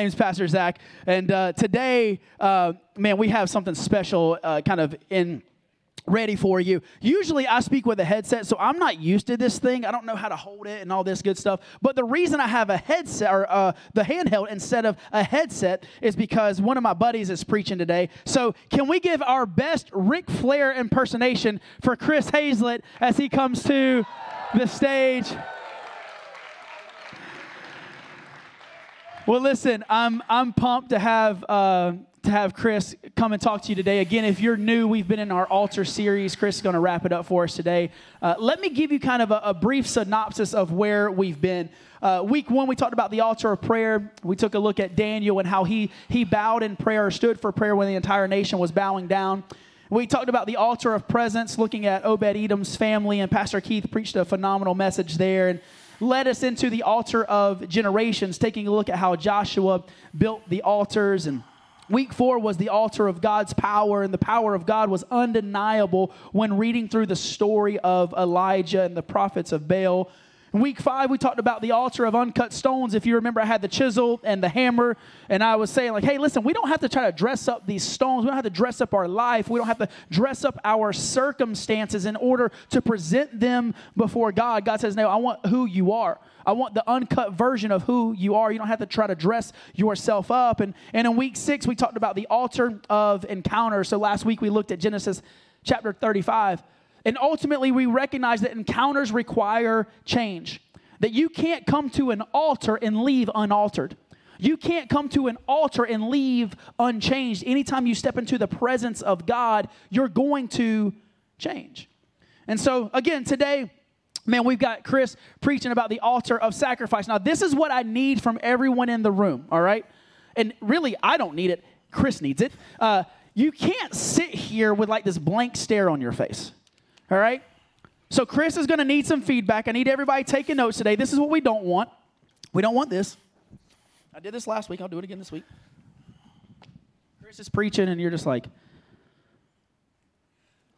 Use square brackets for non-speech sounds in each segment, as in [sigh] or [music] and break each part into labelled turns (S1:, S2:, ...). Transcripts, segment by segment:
S1: name's Pastor Zach, and uh, today, uh, man, we have something special, uh, kind of in ready for you. Usually I speak with a headset, so I'm not used to this thing. I don't know how to hold it and all this good stuff. But the reason I have a headset or uh, the handheld instead of a headset is because one of my buddies is preaching today. So can we give our best Ric Flair impersonation for Chris Hazlett as he comes to the stage? Well, listen, I'm I'm pumped to have uh, to have Chris come and talk to you today. Again, if you're new, we've been in our altar series. Chris is going to wrap it up for us today. Uh, let me give you kind of a, a brief synopsis of where we've been. Uh, week one, we talked about the altar of prayer. We took a look at Daniel and how he he bowed in prayer, or stood for prayer when the entire nation was bowing down. We talked about the altar of presence, looking at Obed Edom's family, and Pastor Keith preached a phenomenal message there. And led us into the altar of generations, taking a look at how Joshua built the altars and Week four was the altar of God's power, and the power of God was undeniable when reading through the story of Elijah and the prophets of Baal. In week five, we talked about the altar of uncut stones. If you remember, I had the chisel and the hammer, and I was saying, like, hey, listen, we don't have to try to dress up these stones. We don't have to dress up our life. We don't have to dress up our circumstances in order to present them before God. God says, no, I want who you are. I want the uncut version of who you are. You don't have to try to dress yourself up. And, and in week six, we talked about the altar of encounter. So last week, we looked at Genesis chapter 35. And ultimately, we recognize that encounters require change, that you can't come to an altar and leave unaltered. You can't come to an altar and leave unchanged. Anytime you step into the presence of God, you're going to change. And so, again, today, man, we've got Chris preaching about the altar of sacrifice. Now, this is what I need from everyone in the room, all right? And really, I don't need it, Chris needs it. Uh, you can't sit here with like this blank stare on your face. All right? So Chris is going to need some feedback. I need everybody taking notes today. This is what we don't want. We don't want this. I did this last week. I'll do it again this week. Chris is preaching, and you're just like,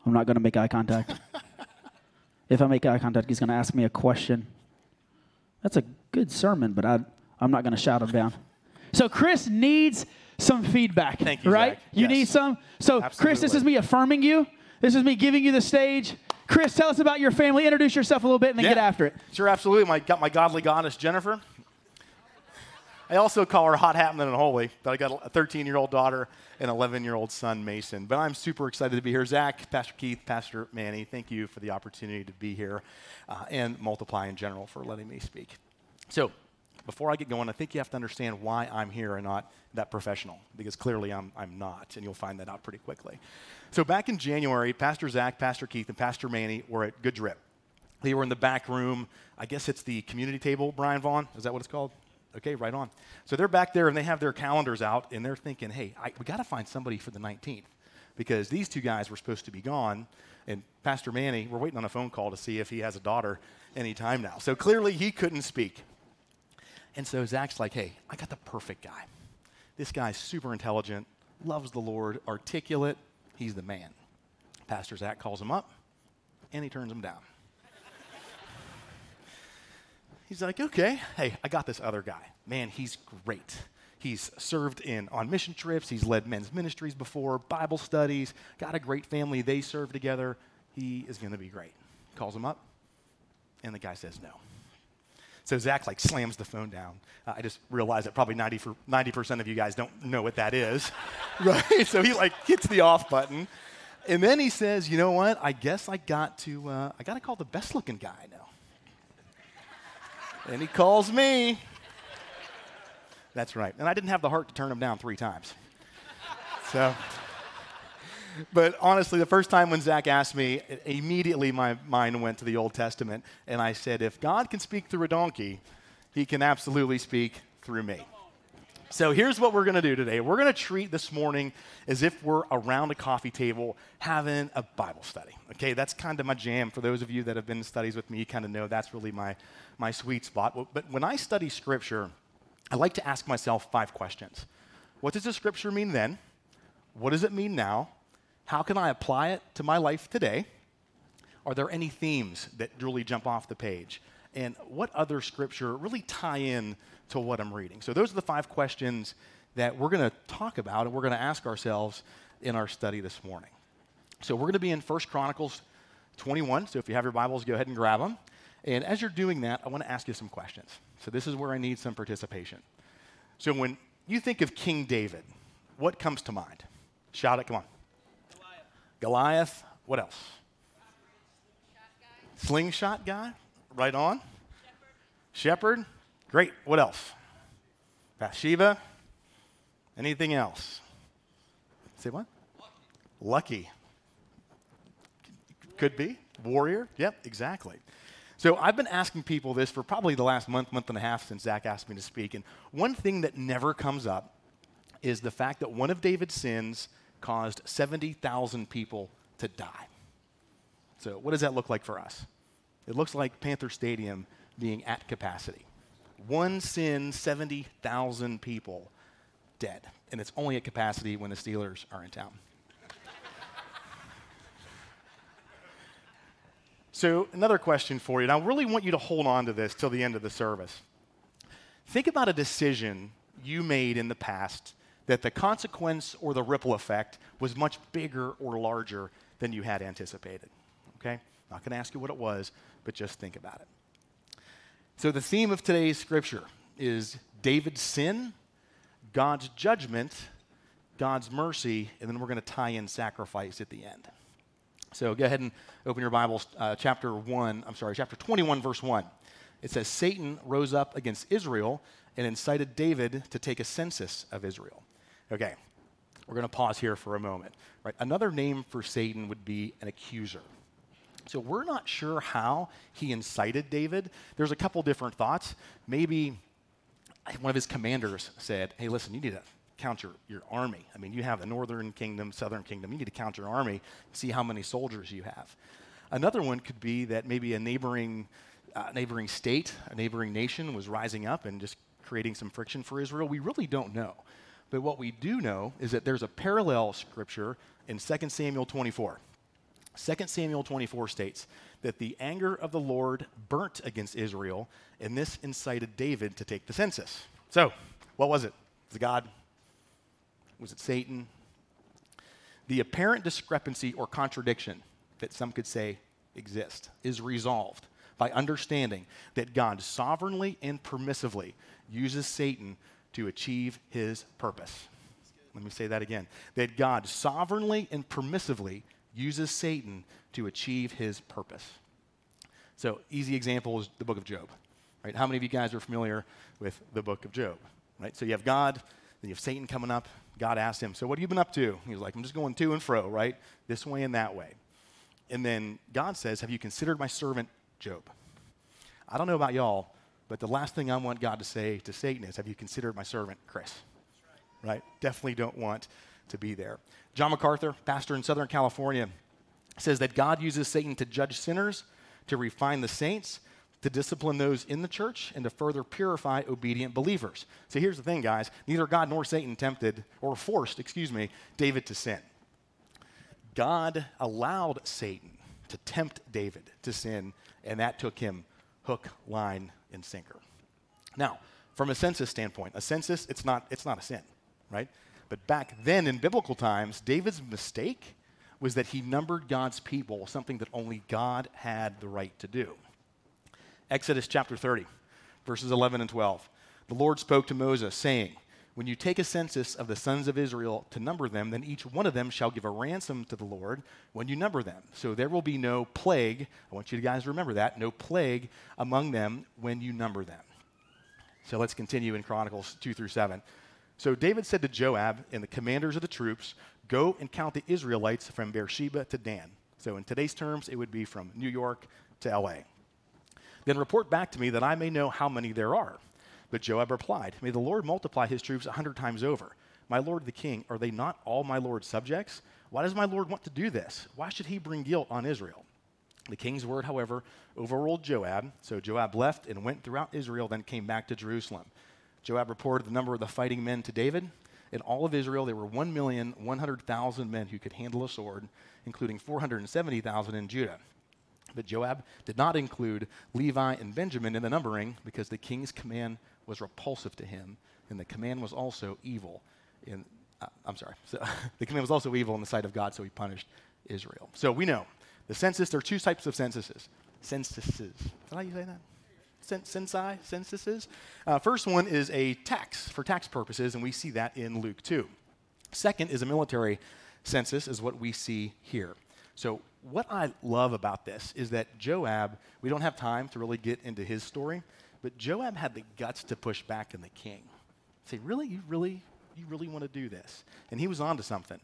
S1: I'm not going to make eye contact. [laughs] if I make eye contact, he's going to ask me a question. That's a good sermon, but I, I'm not going to shout him down. So Chris needs some feedback.
S2: Thank you,
S1: right?
S2: Zach.
S1: You
S2: Yes.
S1: need some. So Chris, this is me affirming you. This is me giving you the stage. Chris, tell us about your family. Introduce yourself a little bit and then get after it.
S2: Sure, absolutely. My, got my godly goddess, Jennifer. I also call her hot happening and holy, but I got a 13 year old daughter and 11 year old son, Mason. But I'm super excited to be here. Zach, Pastor Keith, Pastor Manny, thank you for the opportunity to be here uh, and Multiply in general for letting me speak. So, before I get going, I think you have to understand why I'm here and not that professional, because clearly I'm, I'm not, and you'll find that out pretty quickly. So, back in January, Pastor Zach, Pastor Keith, and Pastor Manny were at Good Drip. They were in the back room. I guess it's the community table, Brian Vaughn. Is that what it's called? Okay, right on. So they're back there and they have their calendars out and they're thinking, hey, I, we got to find somebody for the 19th because these two guys were supposed to be gone. And Pastor Manny, we're waiting on a phone call to see if he has a daughter anytime now. So clearly he couldn't speak. And so Zach's like, hey, I got the perfect guy. This guy's super intelligent, loves the Lord, articulate. He's the man. Pastor Zach calls him up and he turns him down. He's like, okay, hey, I got this other guy. Man, he's great. He's served in on mission trips. He's led men's ministries before, Bible studies. Got a great family. They serve together. He is going to be great. Calls him up, and the guy says no. So Zach like slams the phone down. Uh, I just realized that probably 90 for 90% of you guys don't know what that is, [laughs] right? So he like hits the off button, and then he says, "You know what? I guess I got to uh, I got to call the best looking guy now." And he calls me. That's right. And I didn't have the heart to turn him down three times. So, but honestly, the first time when Zach asked me, immediately my mind went to the Old Testament. And I said, if God can speak through a donkey, he can absolutely speak through me. So here's what we're going to do today. We're going to treat this morning as if we're around a coffee table having a Bible study. Okay, that's kind of my jam. For those of you that have been in studies with me, you kind of know that's really my, my sweet spot. But when I study Scripture, I like to ask myself five questions. What does the Scripture mean then? What does it mean now? How can I apply it to my life today? Are there any themes that really jump off the page? and what other scripture really tie in to what I'm reading. So those are the five questions that we're going to talk about and we're going to ask ourselves in our study this morning. So we're going to be in 1 Chronicles 21. So if you have your Bibles, go ahead and grab them. And as you're doing that, I want to ask you some questions. So this is where I need some participation. So when you think of King David, what comes to mind? Shout it, come on. Goliath. What else? Slingshot guy. Right on. Shepherd. Shepherd. Great. What else? Bathsheba. Anything else? Say what? Lucky. Lucky. Could be. Warrior. Yep, exactly. So I've been asking people this for probably the last month, month and a half since Zach asked me to speak. And one thing that never comes up is the fact that one of David's sins caused 70,000 people to die. So what does that look like for us? It looks like Panther Stadium being at capacity. One sin, 70,000 people dead. And it's only at capacity when the Steelers are in town. So, another question for you. And I really want you to hold on to this till the end of the service. Think about a decision you made in the past that the consequence or the ripple effect was much bigger or larger than you had anticipated. Okay? Not going to ask you what it was, but just think about it. So, the theme of today's scripture is David's sin, God's judgment, God's mercy, and then we're going to tie in sacrifice at the end. So go ahead and open your Bibles, uh, chapter 1, I'm sorry, chapter 21, verse 1. It says, Satan rose up against Israel and incited David to take a census of Israel. Okay, we're going to pause here for a moment. Right? Another name for Satan would be an accuser. So we're not sure how he incited David. There's a couple different thoughts. Maybe one of his commanders said, Hey, listen, you need to count your, your army. I mean, you have the northern kingdom, southern kingdom. You need to count your army, see how many soldiers you have. Another one could be that maybe a neighboring, uh, neighboring state, a neighboring nation was rising up and just creating some friction for Israel. We really don't know. But what we do know is that there's a parallel scripture in 2 Samuel 24. 2 Samuel 24 states that the anger of the Lord burnt against Israel, and this incited David to take the census. So, what was it? Was it God was it Satan? The apparent discrepancy or contradiction that some could say exists is resolved by understanding that God sovereignly and permissively uses Satan to achieve his purpose. Let me say that again. That God sovereignly and permissively uses Satan to achieve his purpose. So, easy example is the book of Job. Right? How many of you guys are familiar with the book of Job? Right? So you have God, then you have Satan coming up, God asked him, So what have you been up to? He was like, I'm just going to and fro, right? This way and that way. And then God says, Have you considered my servant Job? I don't know about y'all, but the last thing I want God to say to Satan is, Have you considered my servant Chris? Right. right? Definitely don't want to be there. John MacArthur, pastor in Southern California, says that God uses Satan to judge sinners, to refine the saints, to discipline those in the church and to further purify obedient believers. So here's the thing, guys neither God nor Satan tempted or forced, excuse me, David to sin. God allowed Satan to tempt David to sin, and that took him hook, line, and sinker. Now, from a census standpoint, a census, it's not, it's not a sin, right? But back then in biblical times, David's mistake was that he numbered God's people, something that only God had the right to do. Exodus chapter 30, verses 11 and 12. The Lord spoke to Moses, saying, When you take a census of the sons of Israel to number them, then each one of them shall give a ransom to the Lord when you number them. So there will be no plague. I want you guys to remember that no plague among them when you number them. So let's continue in Chronicles 2 through 7. So David said to Joab and the commanders of the troops, Go and count the Israelites from Beersheba to Dan. So in today's terms, it would be from New York to LA. Then report back to me that I may know how many there are. But Joab replied, May the Lord multiply his troops a hundred times over. My lord the king, are they not all my lord's subjects? Why does my lord want to do this? Why should he bring guilt on Israel? The king's word, however, overruled Joab. So Joab left and went throughout Israel, then came back to Jerusalem. Joab reported the number of the fighting men to David. In all of Israel, there were 1,100,000 men who could handle a sword, including 470,000 in Judah. But Joab did not include Levi and Benjamin in the numbering because the king's command was repulsive to him, and the command was also evil. In, uh, I'm sorry. So [laughs] the command was also evil in the sight of God, so he punished Israel. So we know the census, there are two types of censuses. Censuses. Is that how you say that? Censai, censuses. Uh, first one is a tax for tax purposes, and we see that in Luke 2. Second is a military census, is what we see here. So, what I love about this is that Joab, we don't have time to really get into his story, but Joab had the guts to push back in the king. Say, really? You really, you really want to do this? And he was onto something.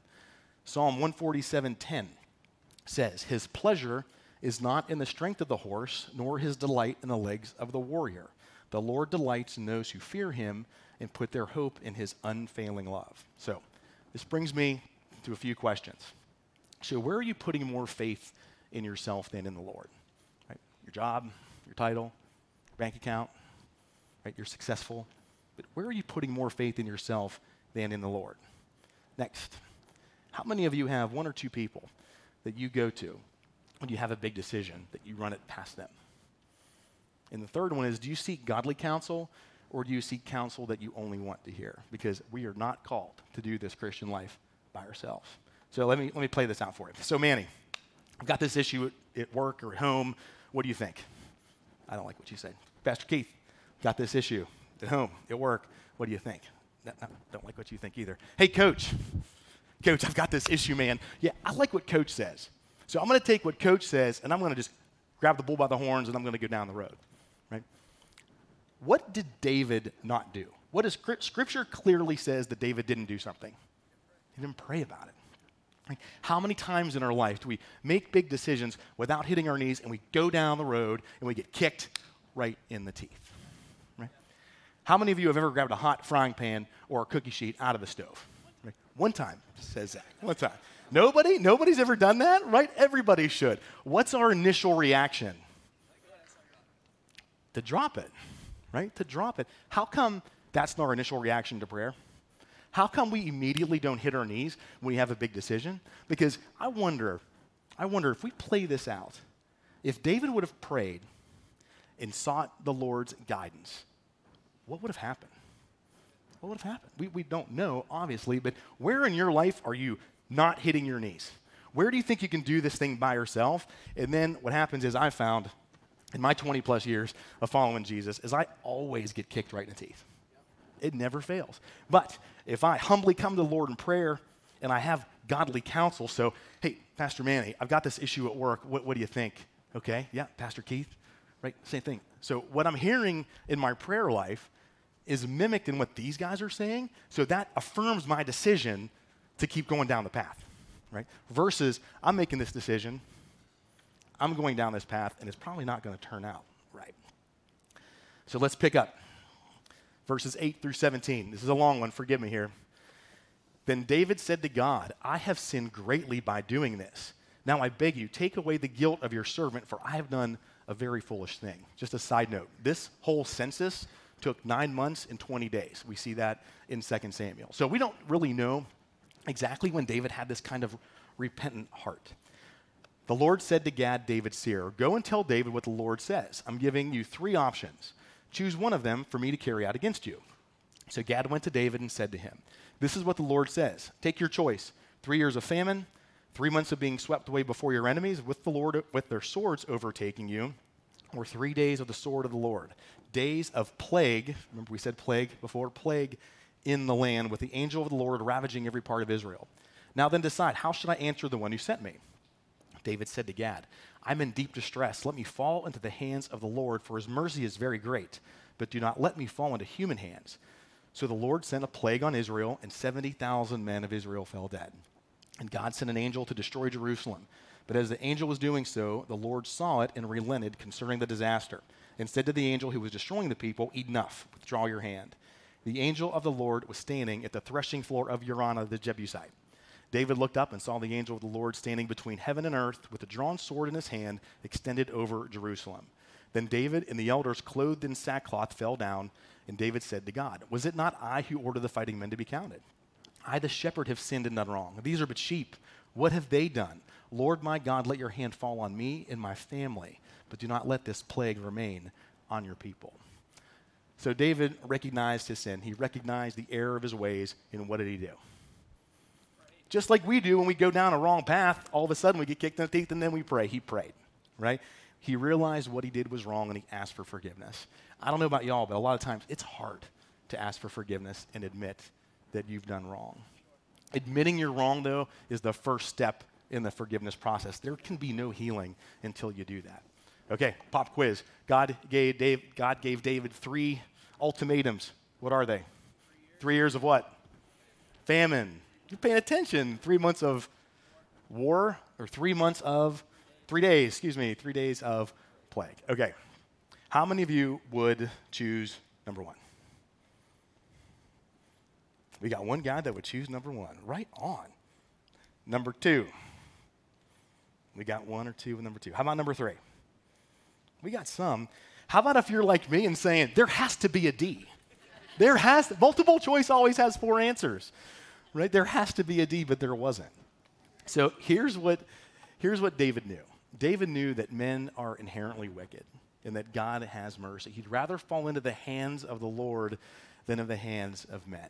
S2: Psalm 147:10 says, His pleasure is not in the strength of the horse, nor his delight in the legs of the warrior. The Lord delights in those who fear him and put their hope in his unfailing love. So, this brings me to a few questions. So, where are you putting more faith in yourself than in the Lord? Right? Your job, your title, bank account, right? You're successful. But where are you putting more faith in yourself than in the Lord? Next, how many of you have one or two people that you go to when you have a big decision that you run it past them? And the third one is do you seek godly counsel or do you seek counsel that you only want to hear? Because we are not called to do this Christian life by ourselves. So let me, let me play this out for you. So, Manny, I've got this issue at, at work or at home. What do you think? I don't like what you said. Pastor Keith, got this issue at home, at work. What do you think? No, no, don't like what you think either. Hey, coach. Coach, I've got this issue, man. Yeah, I like what coach says. So I'm going to take what coach says and I'm going to just grab the bull by the horns and I'm going to go down the road. Right? What did David not do? What does scripture clearly says that David didn't do something? He didn't pray about it. Like, how many times in our life do we make big decisions without hitting our knees and we go down the road and we get kicked right in the teeth? Right? How many of you have ever grabbed a hot frying pan or a cookie sheet out of the stove? Right? One time, says Zach. One time. Nobody? Nobody's ever done that? Right? Everybody should. What's our initial reaction? To drop it, right? To drop it. How come that's not our initial reaction to prayer? How come we immediately don't hit our knees when we have a big decision? Because I wonder, I wonder if we play this out, if David would have prayed and sought the Lord's guidance, what would have happened? What would have happened? We, we don't know, obviously, but where in your life are you not hitting your knees? Where do you think you can do this thing by yourself? And then what happens is I found in my 20 plus years of following Jesus is I always get kicked right in the teeth. It never fails. But if I humbly come to the Lord in prayer and I have godly counsel, so, hey, Pastor Manny, I've got this issue at work. What, what do you think? Okay, yeah, Pastor Keith, right? Same thing. So, what I'm hearing in my prayer life is mimicked in what these guys are saying. So, that affirms my decision to keep going down the path, right? Versus, I'm making this decision, I'm going down this path, and it's probably not going to turn out right. So, let's pick up verses 8 through 17. This is a long one, forgive me here. Then David said to God, I have sinned greatly by doing this. Now I beg you, take away the guilt of your servant, for I have done a very foolish thing. Just a side note this whole census took nine months and 20 days. We see that in 2 Samuel. So we don't really know exactly when David had this kind of repentant heart. The Lord said to Gad, David's seer, Go and tell David what the Lord says. I'm giving you three options. Choose one of them for me to carry out against you. So Gad went to David and said to him, This is what the Lord says Take your choice three years of famine, three months of being swept away before your enemies, with the Lord with their swords overtaking you, or three days of the sword of the Lord. Days of plague, remember we said plague before, plague in the land, with the angel of the Lord ravaging every part of Israel. Now then decide, how should I answer the one who sent me? David said to Gad, I'm in deep distress. Let me fall into the hands of the Lord, for his mercy is very great, but do not let me fall into human hands. So the Lord sent a plague on Israel, and 70,000 men of Israel fell dead. And God sent an angel to destroy Jerusalem. But as the angel was doing so, the Lord saw it and relented concerning the disaster, and said to the angel who was destroying the people, Eat Enough, withdraw your hand. The angel of the Lord was standing at the threshing floor of Araunah the Jebusite. David looked up and saw the angel of the Lord standing between heaven and earth with a drawn sword in his hand extended over Jerusalem. Then David and the elders, clothed in sackcloth, fell down, and David said to God, Was it not I who ordered the fighting men to be counted? I, the shepherd, have sinned and done wrong. These are but sheep What have they done? Lord my God, let your hand fall on me and my family, but do not let this plague remain on your people. So David recognized his sin. He recognized the error of his ways, and what did he do? Just like we do when we go down a wrong path, all of a sudden we get kicked in the teeth and then we pray. He prayed, right? He realized what he did was wrong and he asked for forgiveness. I don't know about y'all, but a lot of times it's hard to ask for forgiveness and admit that you've done wrong. Admitting you're wrong, though, is the first step in the forgiveness process. There can be no healing until you do that. Okay, pop quiz. God gave, Dave, God gave David three ultimatums. What are they? Three years of what? Famine. You're paying attention. Three months of war, or three months of, three days, excuse me, three days of plague. Okay. How many of you would choose number one? We got one guy that would choose number one. Right on. Number two. We got one or two with number two. How about number three? We got some. How about if you're like me and saying, there has to be a D? There has, multiple choice always has four answers, right? There has to be a D, but there wasn't. So here's what, here's what David knew David knew that men are inherently wicked and that God has mercy. He'd rather fall into the hands of the Lord than of the hands of men.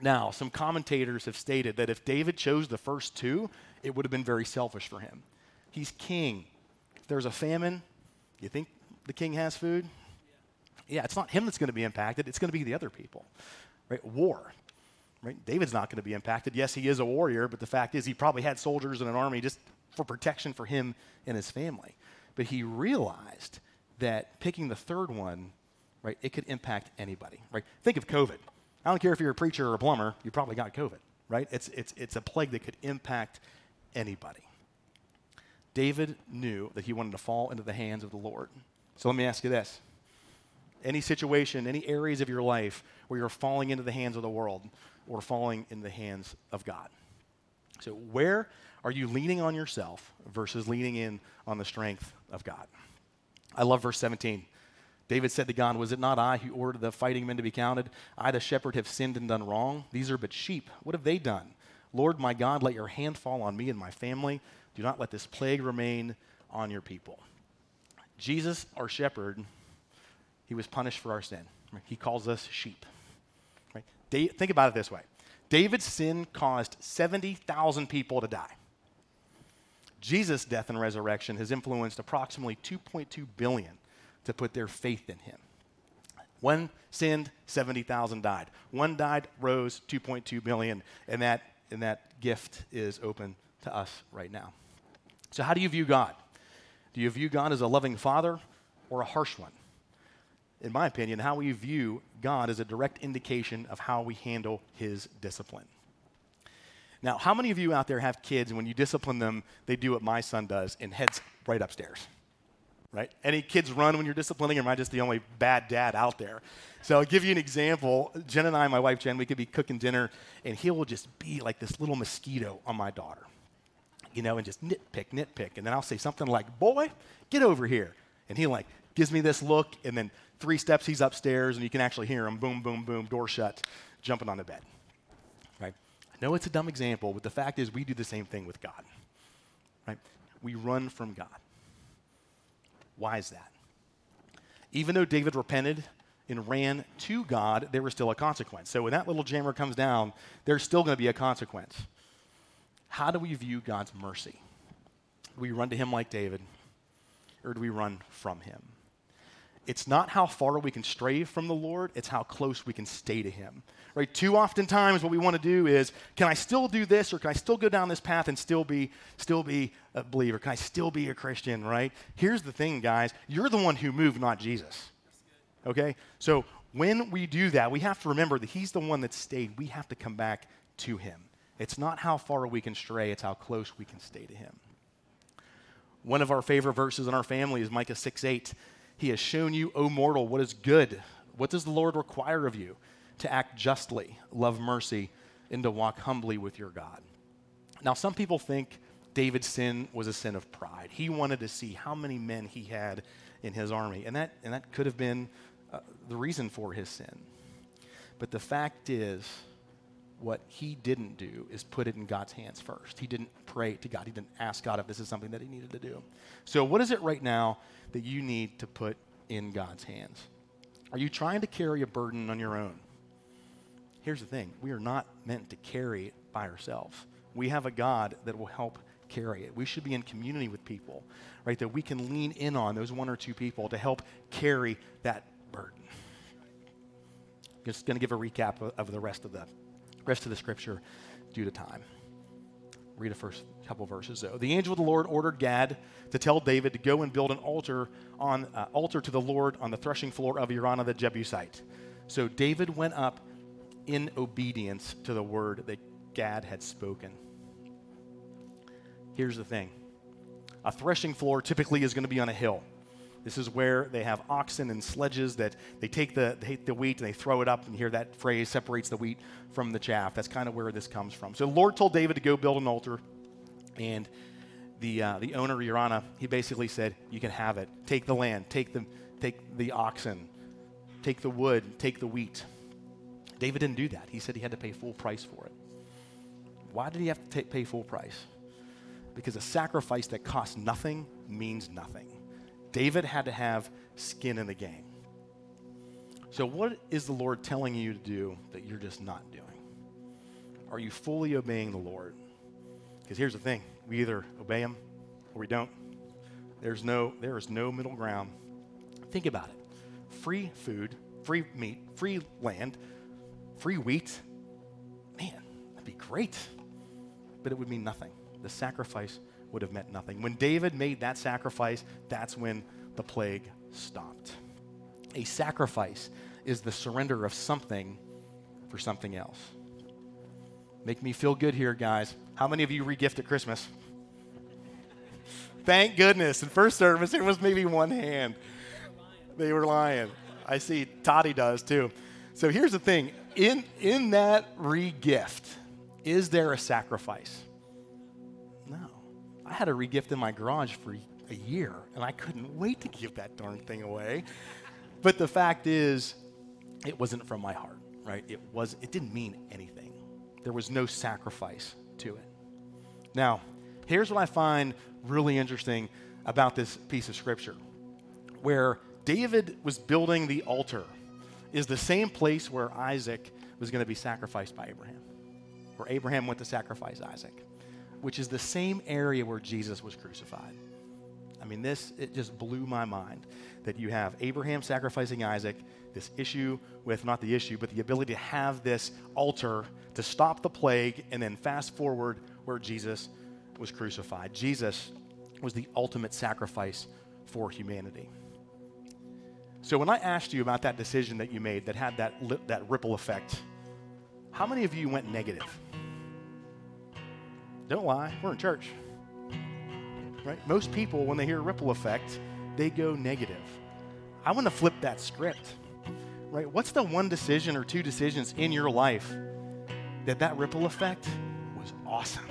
S2: Now, some commentators have stated that if David chose the first two, it would have been very selfish for him. He's king. If there's a famine, you think the king has food? Yeah, it's not him that's going to be impacted, it's going to be the other people. Right? War. Right? David's not going to be impacted. Yes, he is a warrior, but the fact is he probably had soldiers and an army just for protection for him and his family. But he realized that picking the third one, right, it could impact anybody. Right? Think of COVID. I don't care if you're a preacher or a plumber, you probably got COVID, right? It's, it's, it's a plague that could impact anybody. David knew that he wanted to fall into the hands of the Lord. So let me ask you this any situation, any areas of your life where you're falling into the hands of the world or falling in the hands of God. So, where are you leaning on yourself versus leaning in on the strength of God? I love verse 17. David said to God, Was it not I who ordered the fighting men to be counted? I, the shepherd, have sinned and done wrong. These are but sheep. What have they done? Lord my God, let your hand fall on me and my family. Do not let this plague remain on your people. Jesus, our shepherd, he was punished for our sin. He calls us sheep. Think about it this way David's sin caused 70,000 people to die. Jesus' death and resurrection has influenced approximately 2.2 billion to put their faith in him. One sinned, 70,000 died. One died, rose, 2.2 billion, and that, and that gift is open to us right now. So, how do you view God? Do you view God as a loving father or a harsh one? in my opinion, how we view God is a direct indication of how we handle his discipline. Now, how many of you out there have kids and when you discipline them, they do what my son does and heads right upstairs? Right? Any kids run when you're disciplining, or am I just the only bad dad out there? So I'll give you an example. Jen and I, my wife Jen, we could be cooking dinner, and he will just be like this little mosquito on my daughter, you know, and just nitpick, nitpick. And then I'll say something like, Boy, get over here. And he like gives me this look, and then three steps, he's upstairs, and you can actually hear him boom, boom, boom, door shut, jumping on the bed. Right? I know it's a dumb example, but the fact is, we do the same thing with God. Right? We run from God. Why is that? Even though David repented and ran to God, there was still a consequence. So when that little jammer comes down, there's still going to be a consequence. How do we view God's mercy? Do we run to Him like David, or do we run from Him? it's not how far we can stray from the Lord, it's how close we can stay to Him. Right? Too often times what we want to do is, can I still do this or can I still go down this path and still be still be a believer? Can I still be a Christian, right? Here's the thing, guys. You're the one who moved, not Jesus. Okay? So when we do that, we have to remember that He's the one that stayed. We have to come back to Him. It's not how far we can stray, it's how close we can stay to Him. One of our favorite verses in our family is Micah 6 8. He has shown you, O mortal, what is good. What does the Lord require of you? To act justly, love mercy, and to walk humbly with your God. Now, some people think David's sin was a sin of pride. He wanted to see how many men he had in his army, and that, and that could have been uh, the reason for his sin. But the fact is, what he didn't do is put it in God's hands first. He didn't pray to God. He didn't ask God if this is something that he needed to do. So, what is it right now that you need to put in God's hands? Are you trying to carry a burden on your own? Here's the thing we are not meant to carry it by ourselves. We have a God that will help carry it. We should be in community with people, right? That we can lean in on those one or two people to help carry that burden. Just going to give a recap of, of the rest of the rest of the scripture due to time. Read the first couple verses though. The angel of the Lord ordered Gad to tell David to go and build an altar on uh, altar to the Lord on the threshing floor of Araunah the Jebusite. So David went up in obedience to the word that Gad had spoken. Here's the thing. A threshing floor typically is going to be on a hill. This is where they have oxen and sledges that they take the, they take the wheat and they throw it up, and here that phrase separates the wheat from the chaff. That's kind of where this comes from. So the Lord told David to go build an altar, and the, uh, the owner, Araunah, he basically said, You can have it. Take the land, take the, take the oxen, take the wood, take the wheat. David didn't do that. He said he had to pay full price for it. Why did he have to pay full price? Because a sacrifice that costs nothing means nothing. David had to have skin in the game. So, what is the Lord telling you to do that you're just not doing? Are you fully obeying the Lord? Because here's the thing we either obey Him or we don't. There's no, there is no middle ground. Think about it free food, free meat, free land, free wheat. Man, that'd be great. But it would mean nothing. The sacrifice would have meant nothing. When David made that sacrifice, that's when the plague stopped. A sacrifice is the surrender of something for something else. Make me feel good here, guys. How many of you regift at Christmas? Thank goodness. In first service, there was maybe one hand. They were lying. I see Toddy does too. So here's the thing in, in that regift, is there a sacrifice? I had a regift in my garage for a year, and I couldn't wait to give that darn thing away. But the fact is, it wasn't from my heart, right? It was. It didn't mean anything. There was no sacrifice to it. Now, here's what I find really interesting about this piece of scripture, where David was building the altar, is the same place where Isaac was going to be sacrificed by Abraham, where Abraham went to sacrifice Isaac which is the same area where Jesus was crucified. I mean, this, it just blew my mind that you have Abraham sacrificing Isaac, this issue with, not the issue, but the ability to have this altar to stop the plague, and then fast forward where Jesus was crucified. Jesus was the ultimate sacrifice for humanity. So when I asked you about that decision that you made that had that, that ripple effect, how many of you went negative? Don't lie, we're in church. Right? Most people, when they hear ripple effect, they go negative. I want to flip that script. Right? What's the one decision or two decisions in your life that that ripple effect was awesome?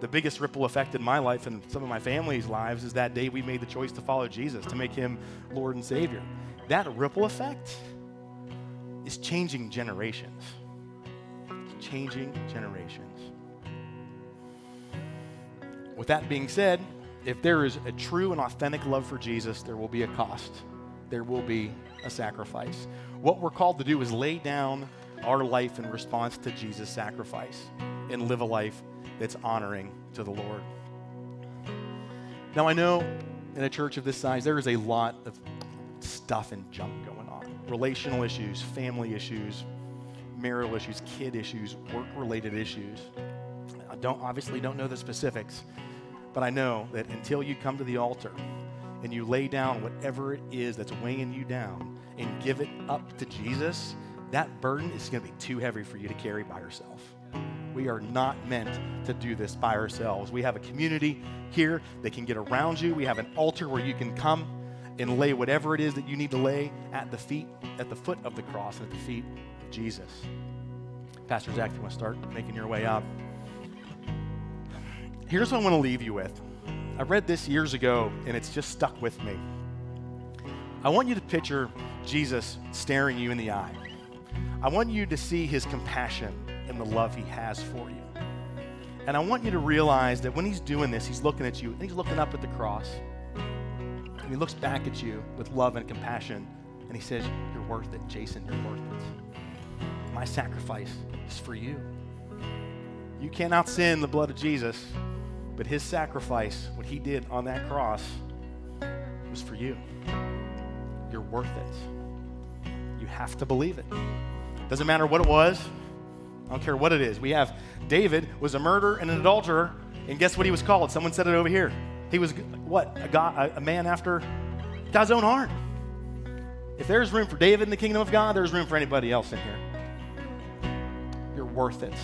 S2: The biggest ripple effect in my life and some of my family's lives is that day we made the choice to follow Jesus, to make him Lord and Savior. That ripple effect is changing generations. It's changing generations. With that being said, if there is a true and authentic love for Jesus, there will be a cost. There will be a sacrifice. What we're called to do is lay down our life in response to Jesus' sacrifice and live a life that's honoring to the Lord. Now, I know in a church of this size, there is a lot of stuff and junk going on relational issues, family issues, marital issues, kid issues, work related issues. Don't obviously don't know the specifics, but I know that until you come to the altar and you lay down whatever it is that's weighing you down and give it up to Jesus, that burden is going to be too heavy for you to carry by yourself. We are not meant to do this by ourselves. We have a community here that can get around you. We have an altar where you can come and lay whatever it is that you need to lay at the feet, at the foot of the cross, at the feet of Jesus. Pastor Zach, if you want to start making your way up. Here's what I want to leave you with. I read this years ago, and it's just stuck with me. I want you to picture Jesus staring you in the eye. I want you to see his compassion and the love he has for you. And I want you to realize that when he's doing this, he's looking at you and he's looking up at the cross. And he looks back at you with love and compassion and he says, You're worth it, Jason, you're worth it. My sacrifice is for you. You cannot sin the blood of Jesus, but his sacrifice, what he did on that cross, was for you. You're worth it. You have to believe it. Doesn't matter what it was. I don't care what it is. We have David was a murderer and an adulterer, and guess what he was called? Someone said it over here. He was what? A, God, a man after God's own heart. If there's room for David in the kingdom of God, there's room for anybody else in here. You're worth it.